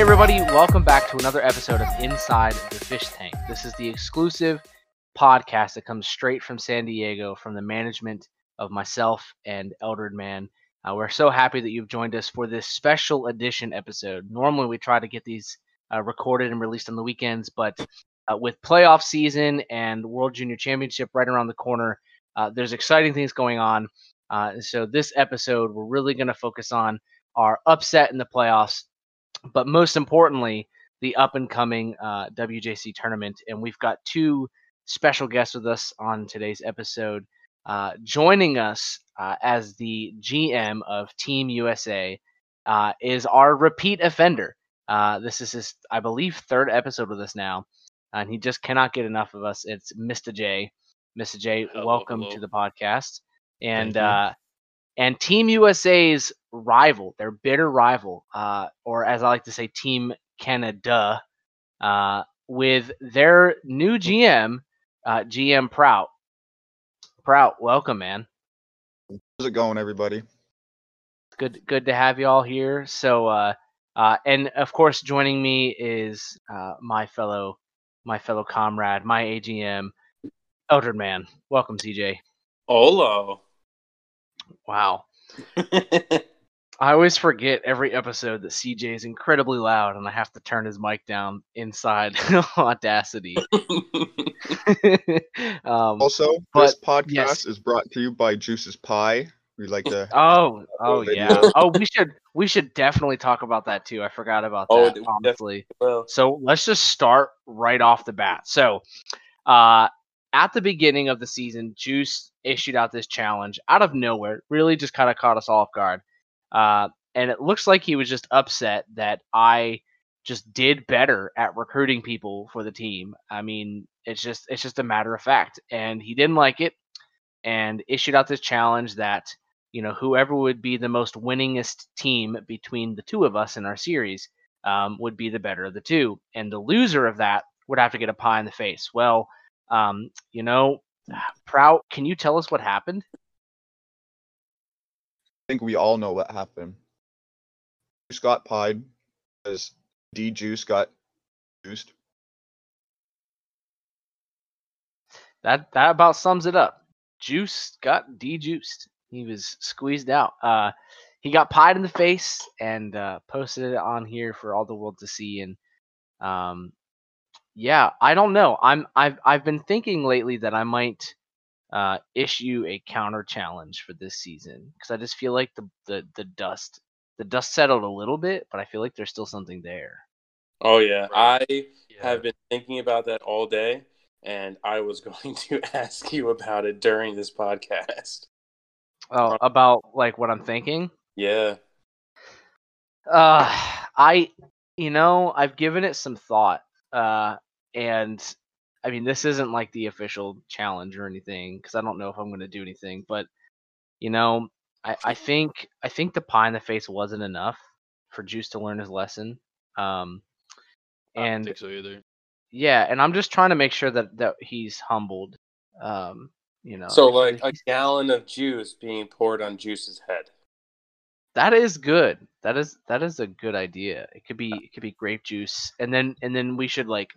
Hey, everybody, welcome back to another episode of Inside the Fish Tank. This is the exclusive podcast that comes straight from San Diego from the management of myself and Eldred Man. Uh, we're so happy that you've joined us for this special edition episode. Normally, we try to get these uh, recorded and released on the weekends, but uh, with playoff season and World Junior Championship right around the corner, uh, there's exciting things going on. Uh, so, this episode, we're really going to focus on our upset in the playoffs but most importantly, the up and coming uh, WJC tournament. And we've got two special guests with us on today's episode. Uh, joining us uh, as the GM of Team USA uh, is our repeat offender. Uh, this is his, I believe, third episode with us now, and he just cannot get enough of us. It's Mr. J. Mr. J, Hello, welcome hello. to the podcast. And uh, and Team USA's rival, their bitter rival, uh, or as I like to say, Team Canada, uh, with their new GM, uh, GM Prout. Prout, welcome, man. How's it going, everybody? Good, good to have you all here. So, uh, uh, and of course, joining me is uh, my fellow, my fellow comrade, my AGM, Eldred Man. Welcome, CJ. Olo. Wow. I always forget every episode that CJ is incredibly loud and I have to turn his mic down inside Audacity. um, Also, But, this podcast yes. is brought to you by Juice's Pie. We like to. oh, oh video. yeah. Oh, we should we should definitely talk about that too. I forgot about Oh, that. we honestly. So let's just start right off the bat. So, uh, at the beginning of the season, Juice issued out this challenge out of nowhere. Really, just kind of caught us off guard. Uh, and it looks like he was just upset that I just did better at recruiting people for the team. I mean, it's just it's just a matter of fact. And he didn't like it, and issued out this challenge that you know whoever would be the most winningest team between the two of us in our series um, would be the better of the two, and the loser of that would have to get a pie in the face. Well, um, you know, Prout, can you tell us what happened? Think we all know what happened. Juice got pied because D Juice got juiced. That that about sums it up. Juice got dejuiced. He was squeezed out. Uh, he got pied in the face and uh, posted it on here for all the world to see. And um, yeah, I don't know. I'm I've I've been thinking lately that I might uh, issue a counter challenge for this season because I just feel like the, the the dust the dust settled a little bit, but I feel like there's still something there. oh yeah, Right. I have been thinking about that all day, and I was going to ask you about it during this podcast. Oh, about like what I'm thinking. Yeah, Uh, I, you know, I've given it some thought. Uh, and I mean, this isn't like the official challenge or anything because I don't know if I'm going to do anything. But you know, I, I think I think the pie in the face wasn't enough for Juice to learn his lesson. Um, I don't and think so either. yeah, and I'm just trying to make sure that that he's humbled. Um, you know, so like a gallon of juice being poured on Juice's head. That is good. That is that is a good idea. It could be it could be grape juice, and then and then we should like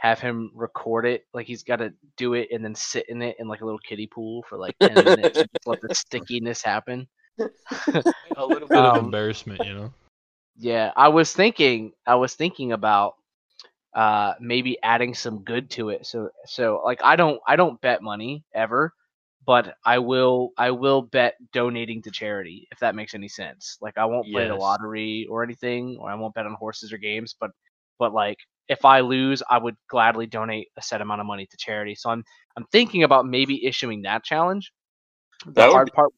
have him record it. Like he's got to do it and then sit in it in like a little kiddie pool for like ten minutes. and just let the stickiness happen. A little bit Um, of embarrassment, you know. Yeah, I was thinking. I was thinking about uh maybe adding some good to it. So so like I don't I don't bet money ever, but I will I will bet donating to charity if that makes any sense. Like I won't play the lottery or anything, or I won't bet on horses or games, but but like if I lose, I would gladly donate a set amount of money to charity. So I'm I'm thinking about maybe issuing that challenge. The That hard be- part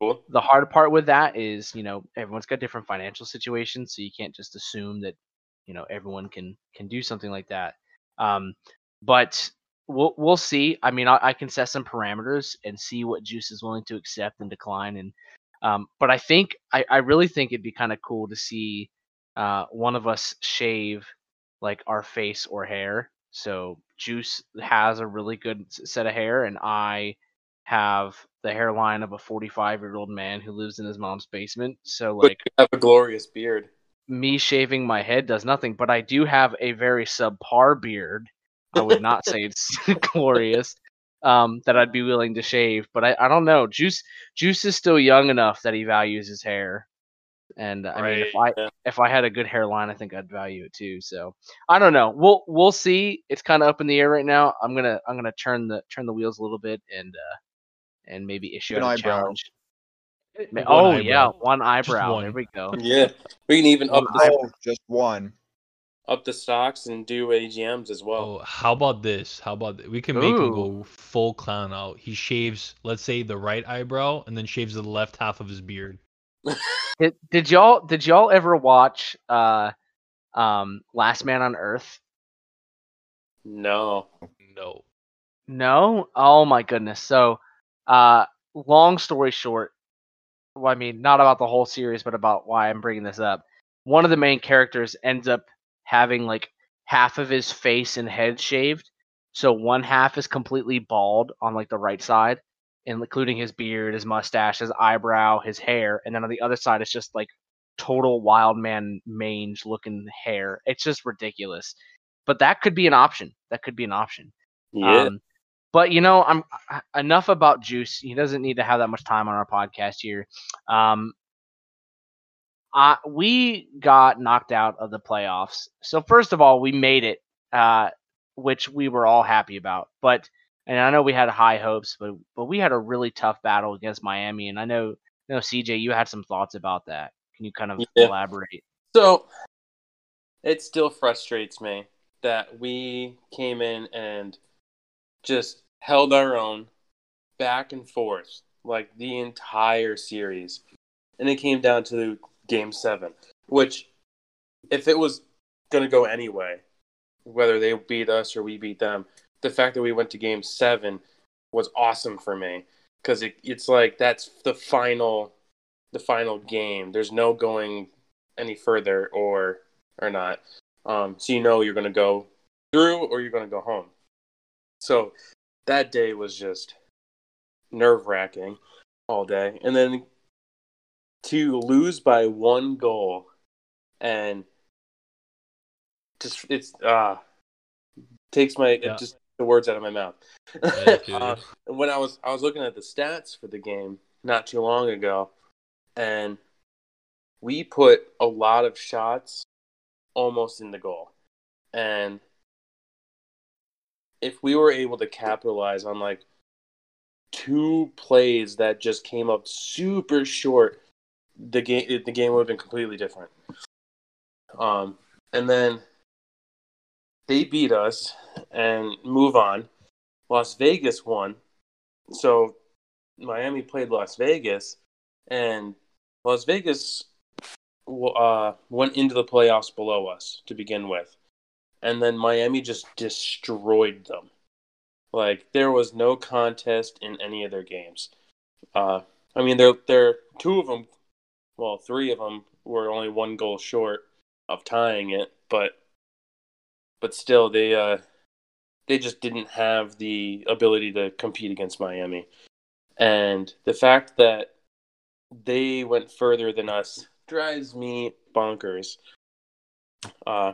Cool. the hard part with that is you know everyone's got different financial situations so you can't just assume that you know everyone can can do something like that um but we'll we'll see i mean i, I can set some parameters and see what juice is willing to accept and decline and um but i think i i really think it'd be kind of cool to see uh one of us shave like our face or hair so juice has a really good set of hair and i have the hairline of a 45 year old man who lives in his mom's basement. So But like, you have a glorious beard. me shaving my head does nothing, but I do have a very subpar beard. I would not say it's glorious. Um, that I'd be willing to shave, but I, I don't know. Juice Juice is still young enough that he values his hair, and I mean, if I yeah. if I had a good hairline, I think I'd value it too. So I don't know. We'll we'll see. It's kind of up in the air right now. I'm gonna I'm gonna turn the turn the wheels a little bit and uh and maybe issue An a eyebrow. challenge. Ma- One oh eyebrow. yeah, one eyebrow. one. There we go. Yeah, we can even up One the, Oh, just one. up the stocks and do AGMs as well. Oh, how about this? How about th- we can make him Ooh. go full clown out. He shaves, let's say, the right eyebrow, and then shaves the left half of his beard. Did, did y'all did y'all ever watch uh um Last Man on Earth? No. No. No? Oh my goodness. So uh long story short, well, I mean not about the whole series but about why I'm bringing this up. One of the main characters ends up having like half of his face and head shaved. So one half is completely bald on like the right side, including his beard, his mustache, his eyebrow, his hair, and then on the other side it's just like total wild man mange looking hair. It's just ridiculous. But that could be an option. That could be an option. Yeah. Um, but you know, I'm enough about Juice. He doesn't need to have that much time on our podcast here. Um, uh, we got knocked out of the playoffs. So first of all, we made it, uh, which we were all happy about. But and I know we had high hopes, but but we had a really tough battle against Miami. And I know, I know CJ, you had some thoughts about that. Can you kind of Yeah. elaborate? So it still frustrates me that we came in and just held our own back and forth like the entire series. And it came down to game seven, which, if it was going to go anyway, whether they beat us or we beat them, the fact that we went to game seven was awesome for me because it, it's like that's the final the final game. There's no going any further or or not. Um, so you know you're going to go through or you're going to go home. So that day was just nerve wracking all day. And then to lose by one goal and just it's uh takes my Yeah. it just the words out of my mouth. Yeah, Uh, when I was I was looking at the stats for the game not too long ago, and we put a lot of shots almost in the goal, and if we were able to capitalize on like two plays that just came up super short, the game the game would have been completely different. Um, and then they beat us and move on. Las Vegas won. So Miami played Las Vegas, and Las Vegas uh, went into the playoffs below us to begin with. And then Miami just destroyed them. Like there was no contest in any of their games. Uh, I mean, they're they're two of them, well, three of them were only one goal short of tying it, but but still, they uh, they just didn't have the ability to compete against Miami. And the fact that they went further than us drives me bonkers. Uh,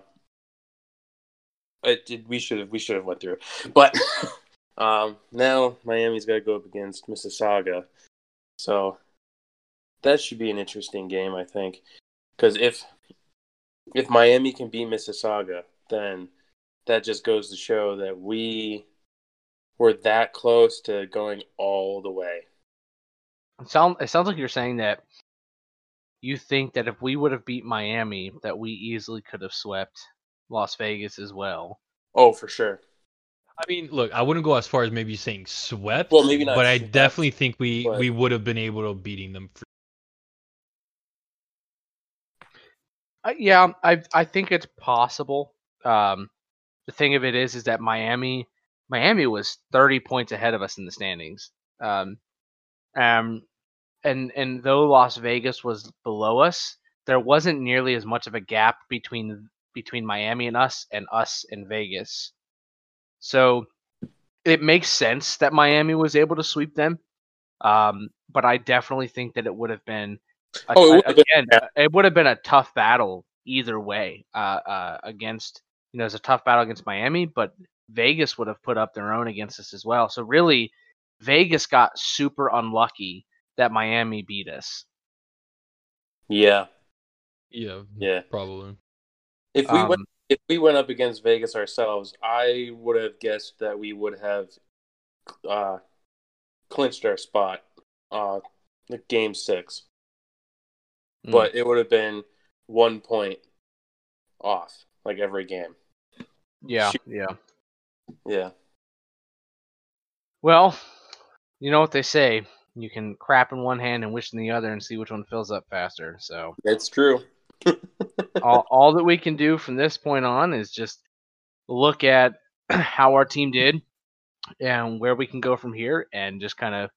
it. We should have. We should have went through, but um, now Miami's got to go up against Mississauga, so that should be an interesting game, I think. Because if if Miami can beat Mississauga, then that just goes to show that we were that close to going all the way. It sound it sounds like you're saying that you think that if we would have beat Miami, that we easily could have swept Las Vegas as well. Oh, for sure. I mean, look, I wouldn't go as far as maybe saying swept. Well, maybe not But I definitely think we but- we would have been able to beating them. For, Uh, yeah, I I think it's possible. Um, the thing of it is, is that Miami Miami was 30 points ahead of us in the standings. Um, um, and and though Las Vegas was below us, there wasn't nearly as much of a gap between between Miami and us and us and Vegas. So it makes sense that Miami was able to sweep them. Um, but I definitely think that it would have been a, Oh, it a- would have been- again, it would have been a tough battle either way uh, uh, against you know it's a tough battle against Miami, but Vegas would have put up their own against us as well. So really, Vegas got super unlucky that Miami beat us. Yeah, Yeah, yeah. probably. If we went Um, if we went up against Vegas ourselves, I would have guessed that we would have uh, clinched our spot, uh, the game six. Mm. But it would have been one point off, like every game. Yeah, shoot. yeah. Yeah, Well, you know what they say. You can crap in one hand and wish in the other and see which one fills up faster. So it's true. all, all that we can do from this point on is just look at how our team did and where we can go from here and just kind of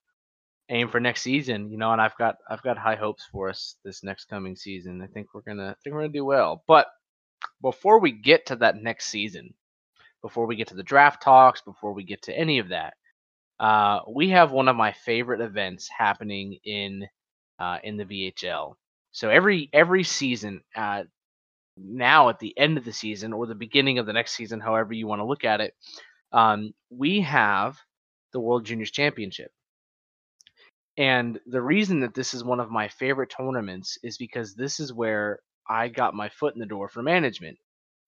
aim for next season you know and i've got i've got high hopes for us this next coming season i think we're gonna I think we're gonna do well but before we get to that next season before we get to the draft talks before we get to any of that uh, we have one of my favorite events happening in uh, in the VHL. So every every season, uh, now at the end of the season or the beginning of the next season, however you want to look at it, um, we have the World Juniors Championship. And the reason that this is one of my favorite tournaments is because this is where I got my foot in the door for management.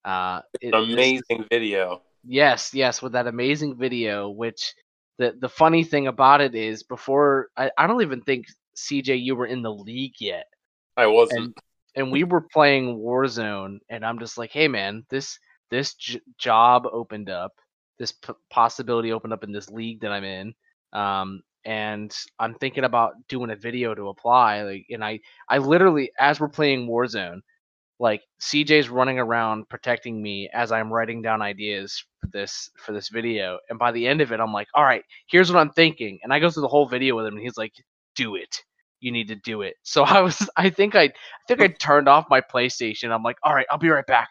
Uh, it- this- Amazing video. Yes, yes, with that amazing video, which the the funny thing about it is before I, I don't even think CJ you were in the league yet. I wasn't. And we were playing Warzone and I'm just like, "Hey man, this this j- job opened up. This p- possibility opened up in this league that I'm in." Um and I'm thinking about doing a video to apply like and I I literally as we're playing Warzone like CJ's running around protecting me as I'm writing down ideas for this for this video. And by the end of it, I'm like, all right, here's what I'm thinking. And I go through the whole video with him and he's like, do it. You need to do it. So I was I think I I think I turned off my PlayStation. I'm like, all right, I'll be right back.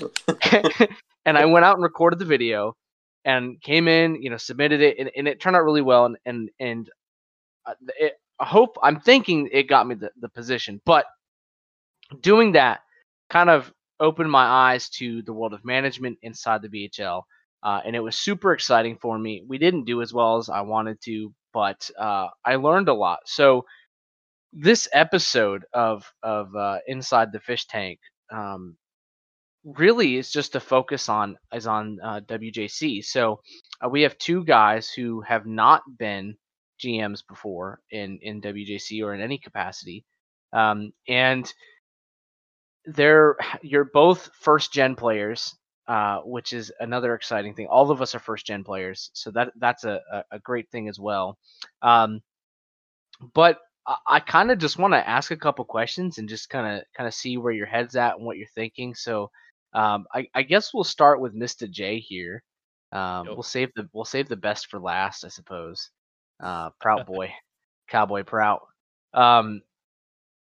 and I went out and recorded the video and came in, you know, submitted it and, and it turned out really well and and and uh, it, I hope I'm thinking it got me the, the position. But doing that kind of opened my eyes to the world of management inside the VHL. Uh, and it was super exciting for me. We didn't do as well as I wanted to, but uh, I learned a lot. So this episode of of uh, Inside the Fish Tank um, really is just to focus on is on uh, WJC. So uh, we have two guys who have not been GMs before in in WJC or in any capacity, um, and they're you're both first gen players, uh, which is another exciting thing. All of us are first gen players, so that that's a, a, great thing as well. Um, but I, I kind of just want to ask a couple questions and just kind of kind of see where your head's at and what you're thinking. So um, I, I guess we'll start with Mr. J here. Um, Yep. We'll save the we'll save the best for last, I suppose. Uh, Prout boy, Cowboy Prout. Um,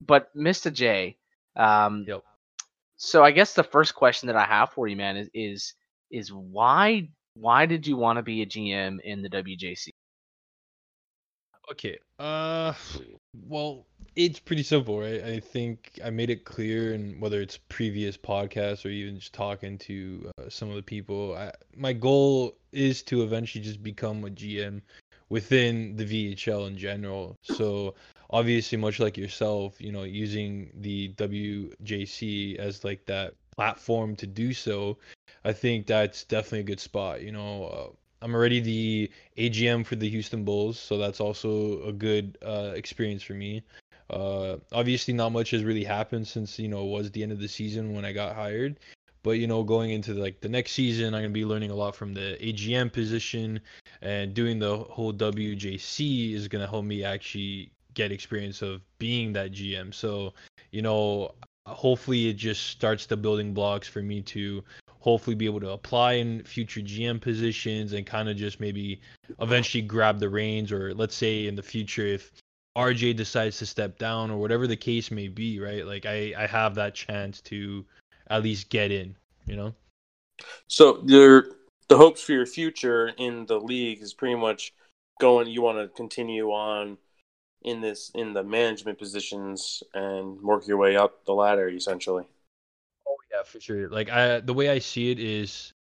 but Mr. J, um, Yep. so I guess the first question that I have for you, man, is is is why why did you want to be a GM in the WJC? Okay. Uh, well, it's pretty simple, right? I think I made it clear, and whether it's previous podcasts or even just talking to uh, some of the people, I, my goal is to eventually just become a GM within the VHL in general. So obviously, much like yourself, you know, using the WJC as like that platform to do so, I think that's definitely a good spot. You know, uh, I'm already the AGM for the Houston Bulls, so that's also a good uh, experience for me. Uh, obviously, not much has really happened since you know it was the end of the season when I got hired. But you know, going into like the next season, I'm gonna be learning a lot from the AGM position, and doing the whole WJC is gonna help me actually get experience of being that GM. So, you know, hopefully it just starts the building blocks for me to hopefully be able to apply in future GM positions and kind of just maybe eventually grab the reins or let's say in the future if RJ decides to step down or whatever the case may be, right? Like I I have that chance to at least get in, you know? So your the hopes for your future in the league is pretty much going. You want to continue on in this in the management positions and work your way up the ladder, essentially. Oh yeah, for sure. Like I, the way I see it is,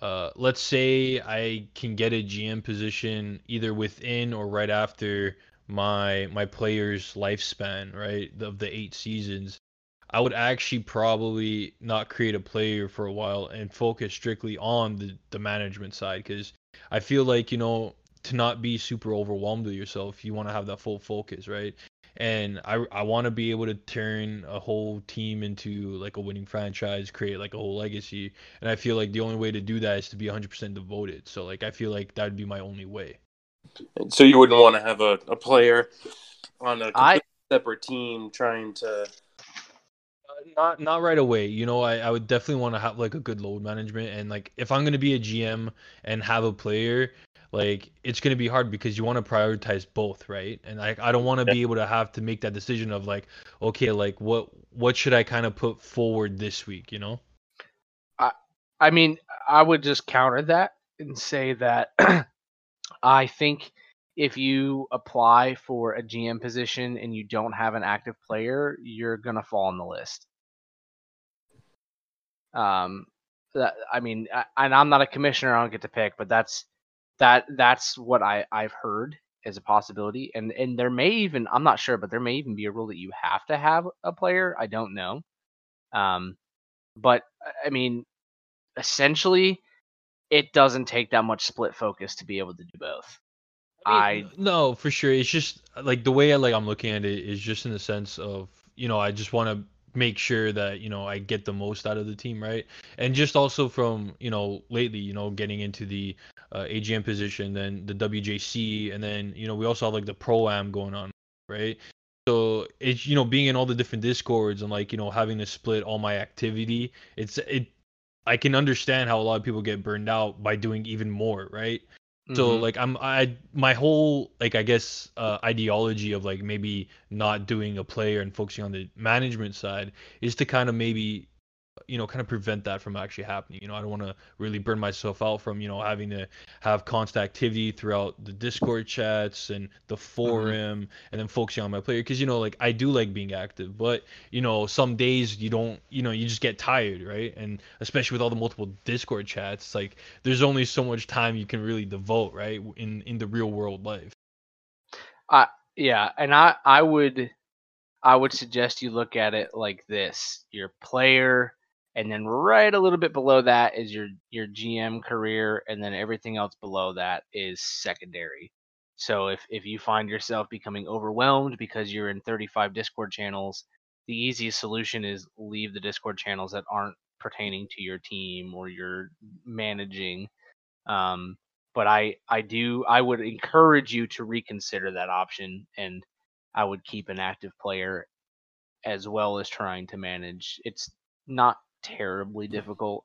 uh, let's say I can get a GM position either within or right after my my player's lifespan, right, of the eight seasons. I would actually probably not create a player for a while and focus strictly on the the management side because I feel like you know to not be super overwhelmed with yourself, you want to have that full focus, right? and I I want to be able to turn a whole team into like a winning franchise, create like a whole legacy, and I feel like the only way to do that is to be 100% devoted. So like I feel like that would be my only way. So you wouldn't want to have a, a player on a I- separate team trying to. Uh, not not right away. You know, I, I would definitely want to have like a good load management and like if I'm gonna be a GM and have a player, like it's gonna be hard because you want to prioritize both, right? And like I don't want to be able to have to make that decision of like, okay, like what what should I kind of put forward this week, you know? I i mean, I would just counter that and say that I think if you apply for a GM position and you don't have an active player, you're gonna fall on the list. Um, that, I mean, I, and I'm not a commissioner; I don't get to pick, but that's that that's what I I've heard as a possibility, and and there may even I'm not sure, but there may even be a rule that you have to have a player. I don't know. Um, but I mean, essentially, it doesn't take that much split focus to be able to do both. I mean, no, for sure. It's just like the way I like I'm looking at it is just in the sense of you know I just want to make sure that you know I get the most out of the team, right? And just also from you know lately, you know, getting into the uh, AGM position, then the WJC, and then you know we also have like the Pro Am going on, right? So it's you know being in all the different discords and like you know having to split all my activity. It's it. I can understand how a lot of people get burned out by doing even more, right? So mhm. like I'm I my whole like I guess uh, ideology of like maybe not doing a player and focusing on the management side is to kind of maybe you know kind of prevent that from actually happening. You know I don't want to really burn myself out from you know having to have constant activity throughout the Discord chats and the mm-hmm. forum and then focusing on my player. Because you know like I do like being active, but you know some days you don't you know you just get tired right? And especially with all the multiple Discord chats like there's only so much time you can really devote right in in the real world life. Yeah, and I I would I would suggest you look at it like this: your player, and then right a little bit below that is your your GM career, and then everything else below that is secondary. So if if you find yourself becoming overwhelmed because you're in 35 Discord channels, the easiest solution is leave the Discord channels that aren't pertaining to your team or your managing. Um, but I I do I would encourage you to reconsider that option, and I would keep an active player as well as trying to manage. It's not terribly difficult.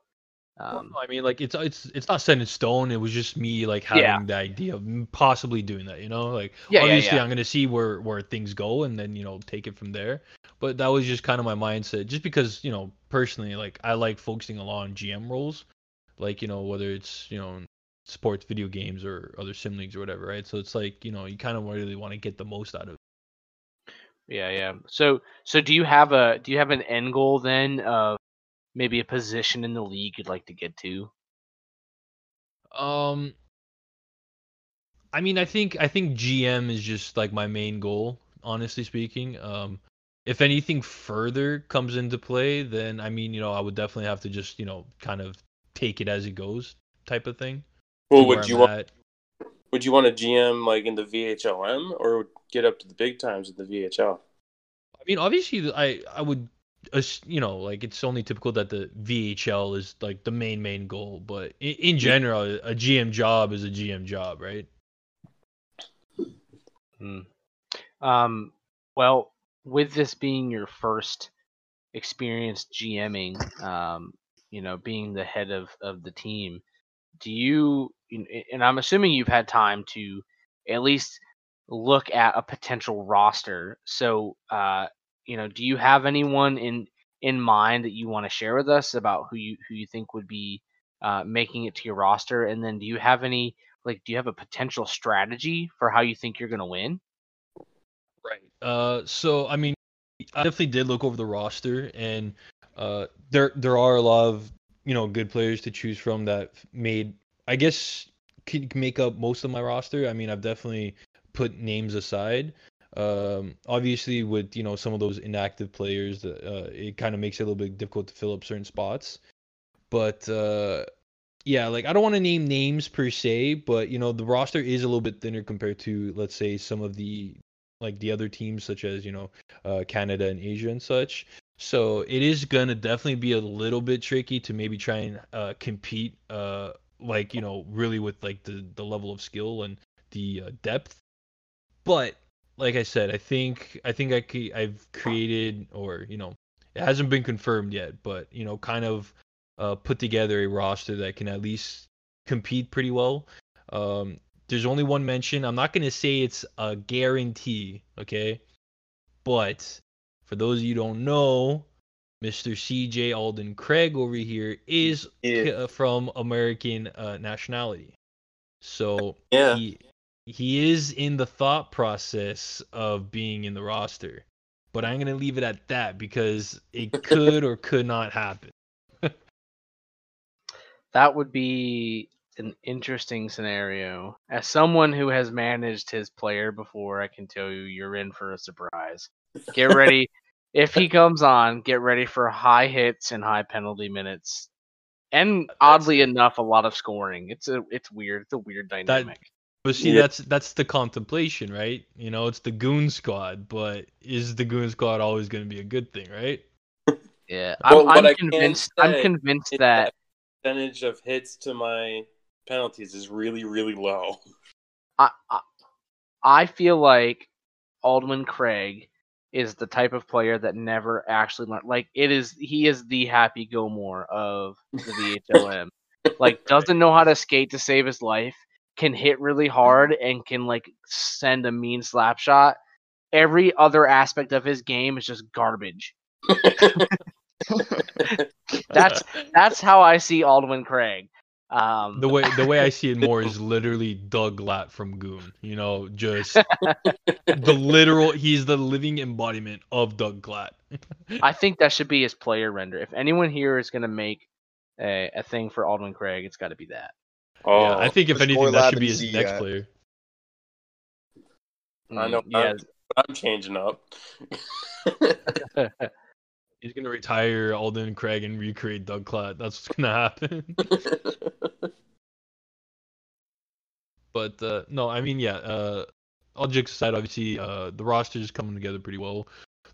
Um, no, I mean, like it's it's it's not set in stone. It was just me like having Yeah. the idea of possibly doing that. You know, like yeah, obviously yeah. I'm gonna see where where things go and then you know take it from there. But that was just kind of my mindset, just because you know personally, like I like focusing a lot on GM roles, like you know whether it's you know sports, video games, or other sim leagues or whatever, right? So it's like you know you kind of really want to get the most out of it. yeah, yeah. So so do you have a do you have an end goal then of maybe a position in the league you'd like to get to? Um, I mean, I think I think GM is just like my main goal, honestly speaking. Um, if anything further comes into play, then I mean, you know, I would definitely have to just, you know, kind of take it as it goes type of thing. Well, would you want at. would you want a GM like in the VHLM or get up to the big times in the VHL? I mean, obviously, I I would, you know, like it's only typical that the VHL is like the main main goal, but in, in general, a GM job is a GM job, right? Hmm. Um, well, with this being your first experience GMing, um, you know, being the head of, of the team, do you, and I'm assuming you've had time to at least look at a potential roster. So, uh, you know, do you have anyone in in mind that you want to share with us about who you who you think would be uh, making it to your roster? And then, do you have any like, do you have a potential strategy for how you think you're going to win? Right. Uh, so I mean, I definitely did look over the roster, and Uh, there there are a lot of you know good players to choose from that made I guess could make up most of my roster. I mean, I've definitely put names aside. Um, obviously, with you know some of those inactive players, uh, it kind of makes it a little bit difficult to fill up certain spots. But uh, yeah, like I don't want to name names per se, but you know the roster is a little bit thinner compared to let's say some of the like the other teams such as you know uh, Canada and Asia and such. So it is gonna definitely be a little bit tricky to maybe try and uh, compete uh, like you know really with like the the level of skill and the uh, depth. But like I said, I think I think I I've created or you know it hasn't been confirmed yet, but you know kind of uh, put together a roster that can at least compete pretty well. Um, there's only one mention. I'm not gonna say it's a guarantee, okay? But for those of you don't know, Mr. CJ Alden Craig over here is Yeah. from American uh, nationality. So Yeah. he he is in the thought process of being in the roster. But I'm gonna leave it at that because it could or could not happen. That would be an interesting scenario. As someone who has managed his player before, I can tell you you're in for a surprise. Get ready. if he comes on, get ready for high hits and high penalty minutes. And oddly enough, a lot of scoring. It's a it's weird. It's a weird dynamic. But see, Yeah. that's that's the contemplation, right? You know, it's the goon squad, but is the goon squad always going to be a good thing, right? yeah. I'm, what I'm convinced I'm convinced is that percentage of hits to my penalties is really, really low. I, I I feel like Aldwin Craig is the type of player that never actually learned. Like it is, he is the Happy Gilmore of the VHLM. like doesn't know how to skate to save his life, can hit really hard, and can like send a mean slap shot. Every other aspect of his game is just garbage. That's that's how I see Aldwin Craig. Um, The way the way I see it more is literally Doug Glatt from Goon. You know, just the literal. He's the living embodiment of Doug Glatt. I think that should be his player render. If anyone here is going to make a, a thing for Aldwin Craig, it's got to be that. Oh, yeah, I think if anything, that should be his Z, next player. I know. Yeah. I'm changing up. He's gonna retire Alden Craig and recreate Doug Glatt. That's what's gonna happen. But uh, no, I mean, yeah. Uh, all jokes aside, obviously, uh, the roster is coming together pretty well.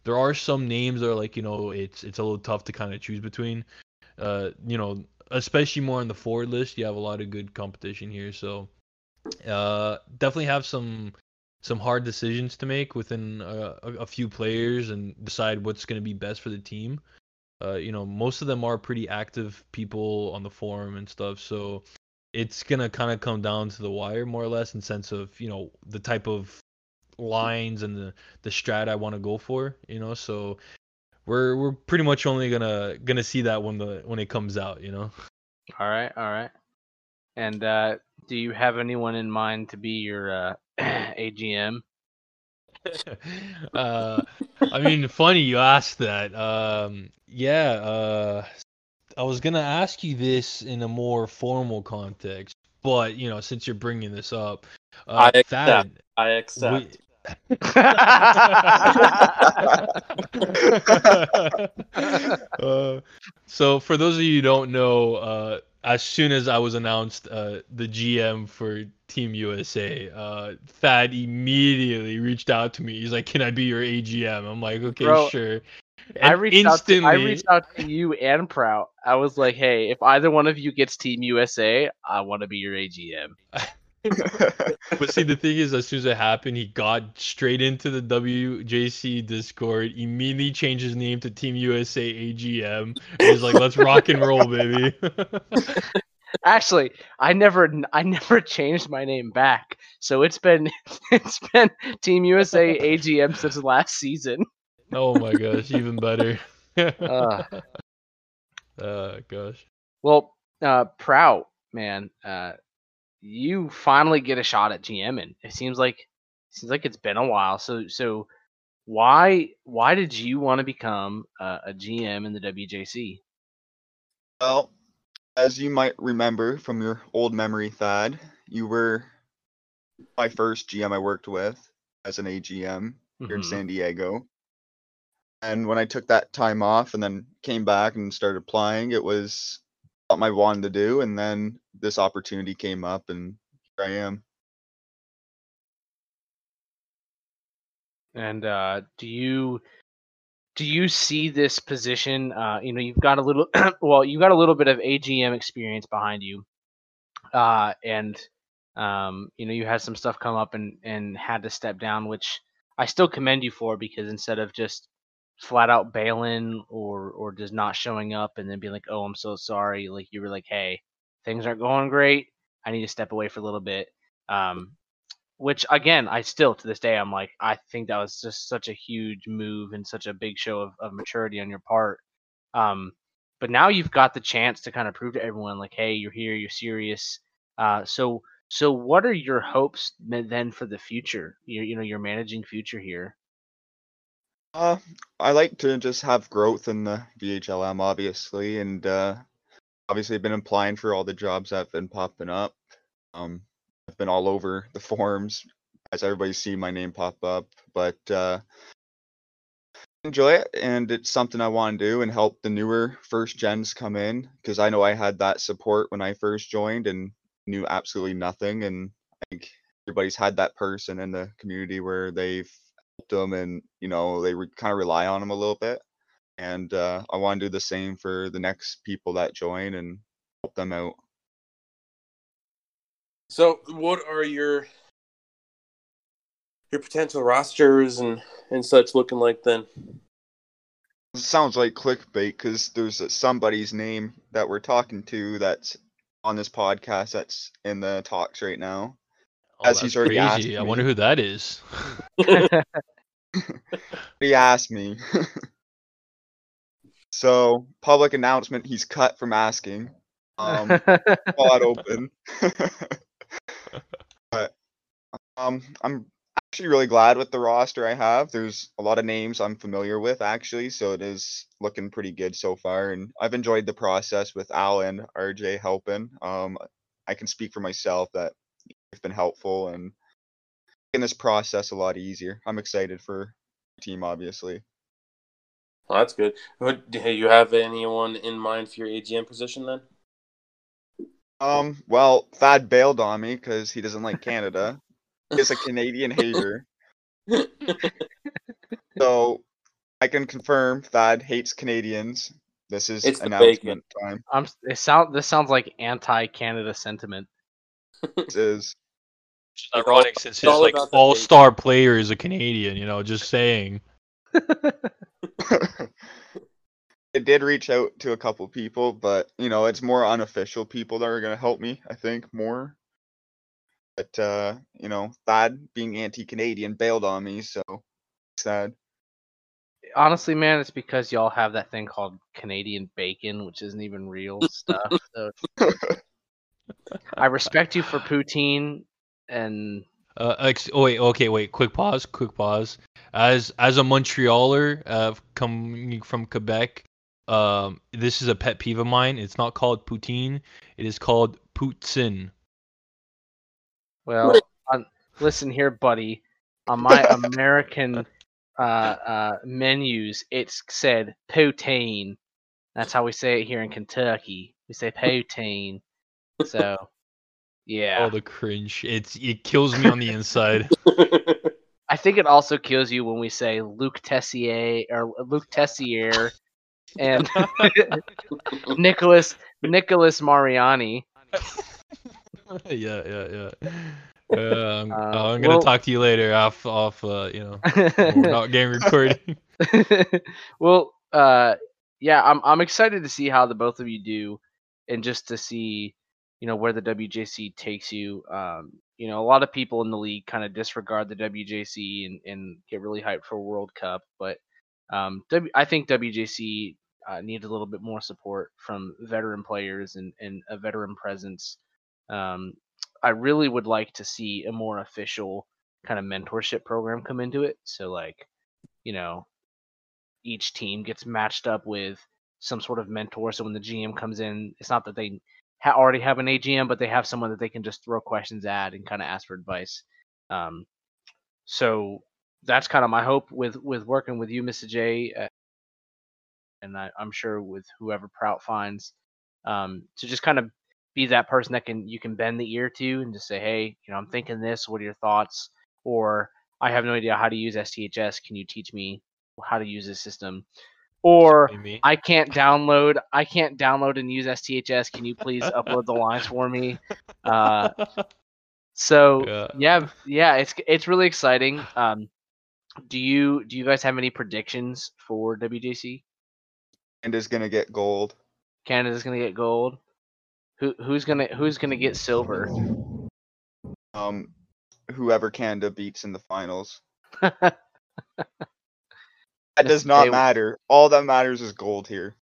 There are some names that are like, you know, it's it's a little tough to kind of choose between. Uh, you know, especially more on the forward list, you have a lot of good competition here. So, uh, definitely have some some hard decisions to make within uh, a, a few players and decide what's going to be best for the team. Uh, you know, most of them are pretty active people on the forum and stuff, so it's gonna kind of come down to the wire more or less in sense of you know the type of lines and the the strat I want to go for. You know, so we're we're pretty much only gonna gonna see that when the when it comes out. You know. All right, all right. And uh, do you have anyone in mind to be your uh, AGM? uh, I mean, funny you asked that. Um, yeah, uh, I was gonna ask you this in a more formal context, but you know, since you're bringing this up, uh, I Thad, accept. I accept. Uh, so for those of you who don't know, uh, as soon as I was announced uh, the GM for Team USA, uh, Thad immediately reached out to me. He's like, "Can I be your AGM?" I'm like, "Okay, Bro, sure." I And reached out. To, I instantly- reached out to you and Prout. I was like, "Hey, if either one of you gets Team USA, I want to be your AGM." But see, the thing is, as soon as it happened, he got straight into the WJC Discord, immediately changed his name to Team USA AGM. He's like, "Let's rock and roll, baby." Actually, I never, I never changed my name back. So it's been, it's been Team USA AGM since last season. oh my gosh, even better. Uh, uh, gosh. well, uh, Prout, man, uh, you finally get a shot at GM, and It seems like, seems like it's been a while. So, so why why did you want to become a, a GM in the WJC? Well, as you might remember from your old memory, Thad, you were my first GM I worked with as an AGM here in Mhm. San Diego. And when I took that time off and then came back and started applying, it was something I wanted to do. And then this opportunity came up, and here I am. And uh, do you do you see this position? Uh, you know, you've got a little well, you got a little bit of AGM experience behind you, uh, and um, you know, you had some stuff come up and and had to step down, which I still commend you for because instead of just flat out bailing or or just not showing up and then being like, oh, I'm so sorry, like you were like, hey, things aren't going great. I need to step away for a little bit. Um, which again i still to this day i'm like i think that was just such a huge move and such a big show of, of maturity on your part um but now you've got the chance to kind of prove to everyone like hey you're here you're serious uh so so what are your hopes then for the future you you know your managing future here Uh, I like to just have growth in the VHLM, obviously, and uh, obviously I've been applying for all the jobs that have been popping up. Um, I've been all over the forums, as everybody's seen my name pop up, but uh, enjoy it, and it's something I want to do and help the newer first gens come in because I know I had that support when I first joined and knew absolutely nothing, and I think everybody's had that person in the community where they've them and you know they re- kind of rely on them a little bit and uh, i want to do the same for the next people that join and help them out So, what are your your potential rosters and and such looking like then? it sounds like clickbait because there's somebody's name that we're talking to that's on this podcast that's in the talks right now Oh, As he's that's already asked crazy. I wonder who that is. he asked me so public announcement he's cut from asking um spot open. but um, I'm actually really glad with the roster I have. There's a lot of names I'm familiar with actually, so it is looking pretty good so far. And I've enjoyed the process with Al and RJ helping. Um, I can speak for myself that they've been helpful and making this process a lot easier. I'm excited for the team, obviously. Well, that's good. Do you have anyone in mind for your AGM position then? Um, well, Thad bailed on me because he doesn't like Canada. He's a Canadian hater. So I can confirm Thad hates Canadians. This is It's announcement time. i'm it sound this sounds like anti-canada sentiment This is Which is It's all- ironic since it's his all like about the all star player is a Canadian. You know, just saying. it did reach out to a couple people, but you know, it's more unofficial people that are gonna help me, I think, more. But uh, you know, Thad being anti-Canadian bailed on me, so sad. honestly man it's because y'all have that thing called canadian bacon which isn't even real stuff so i respect you for poutine and Uh, ex- oh wait, okay, wait. Quick pause. Quick pause. As as a Montrealer, uh, coming from Quebec, um, this is a pet peeve of mine. It's not called poutine. It is called poutine. Well, on, listen here, buddy. On my American uh, uh, menus, it's said poutine. That's how we say it here in Kentucky. We say poutine. So, yeah. All the cringe. It's it kills me on the inside. I think it also kills you when we say Luke Tessier or Luke Tessier and Nicholas Nicholas Mariani. yeah, yeah, yeah. Uh, I'm, Uh, I'm gonna well- talk to you later off off. Uh, you know, when we're not getting recording. well, uh, yeah, I'm I'm excited to see how the both of you do, and just to see, you know, where the WJC takes you. Um, you know, a lot of people in the league kind of disregard the WJC and, and get really hyped for World Cup, but um, w, I think WJC uh, needs a little bit more support from veteran players and, and a veteran presence. Um, I really would like to see a more official kind of mentorship program come into it. So like you know, each team gets matched up with some sort of mentor. So when the GM comes in, it's not that they ha- already have an AGM, but they have someone that they can just throw questions at and kind of ask for advice. Um, so that's kind of my hope with with working with you, Mr. J, uh, and I, I'm sure with whoever Prout finds, um, to just kind of be that person that can you can bend the ear to and just say, hey, you know, I'm thinking this. What are your thoughts? Or I have no idea how to use STHS. Can you teach me how to use this system? Or I can't download. I can't download and use STHS. Can you please upload the lines for me? Uh, so Yeah. yeah, yeah, it's it's really exciting. Um, do you do you guys have any predictions for WJC? And is gonna get gold. Canada's gonna get gold. Who who's gonna who's gonna get silver? Um, whoever Canada beats in the finals. That does not They- matter. All that matters is gold here.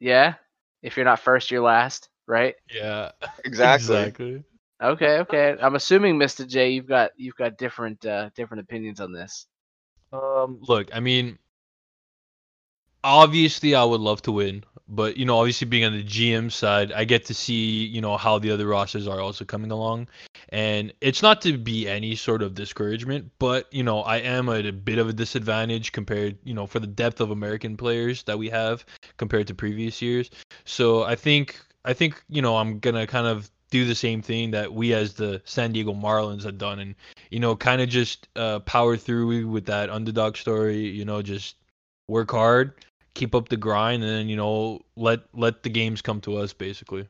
yeah, if you're not first, you're last, right? Yeah. Exactly. Exactly. Okay, okay. I'm assuming, Mr. J, you've got you've got different uh, different opinions on this. Um, look, I mean, obviously, I would love to win, but you know, obviously, being on the GM side, I get to see you know how the other rosters are also coming along, and it's not to be any sort of discouragement, but you know, I am at a bit of a disadvantage compared, you know, for the depth of American players that we have compared to previous years. So I think I think you know I'm gonna kind of do the same thing that we as the San Diego Marlins had done, and you know, kind of just uh, power through with that underdog story. You know, just work hard, keep up the grind, and then you know, let let the games come to us, basically.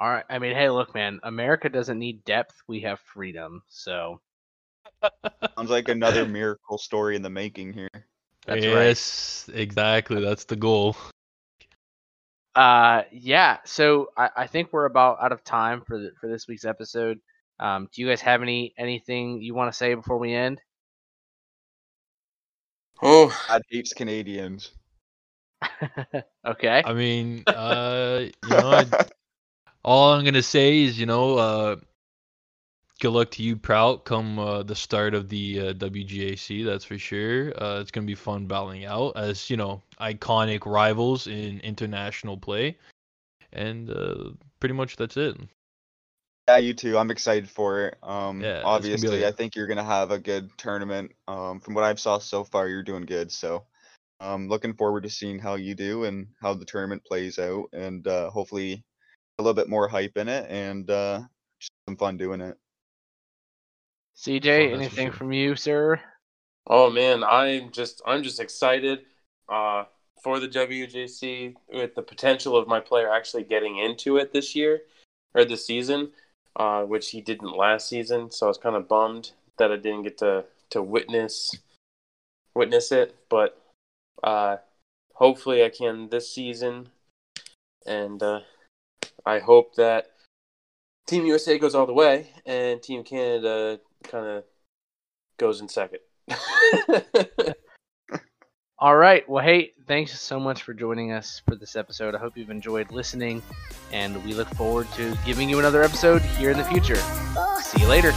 All right. I mean, hey, look, man. America doesn't need depth. We have freedom. So Sounds like another miracle story in the making here. That's right. yes, exactly. That's the goal. Uh, yeah. So I, I think we're about out of time for the, for this week's episode. Um, do you guys have any anything you want to say before we end? Oh, God hates Canadians. okay. I mean, uh, you know, I- all I'm gonna say is, you know, uh, good luck to you, Prout. Come uh, the start of the uh, WGAC, that's for sure. Uh, it's gonna be fun battling out as you know iconic rivals in international play, and uh, pretty much that's it. Yeah, you too. I'm excited for it. Um, Yeah, it's gonna be obviously, like- I think you're gonna have a good tournament. Um, from what I've saw so far, you're doing good. So, um, looking forward to seeing how you do and how the tournament plays out, and uh, hopefully a little bit more hype in it and uh, just some fun doing it. CJ, Fun, that's for anything sure. from you, sir? oh man, I'm just I'm just excited uh, for the WJC with the potential of my player actually getting into it this year or this season, uh, which he didn't last season. So I was kind of bummed that I didn't get to to witness witness it, but uh, hopefully I can this season, and uh, I hope that Team USA goes all the way and Team Canada kind of goes in second. All right. Well, hey, thanks so much for joining us for this episode. I hope you've enjoyed listening, and we look forward to giving you another episode here in the future. See you later.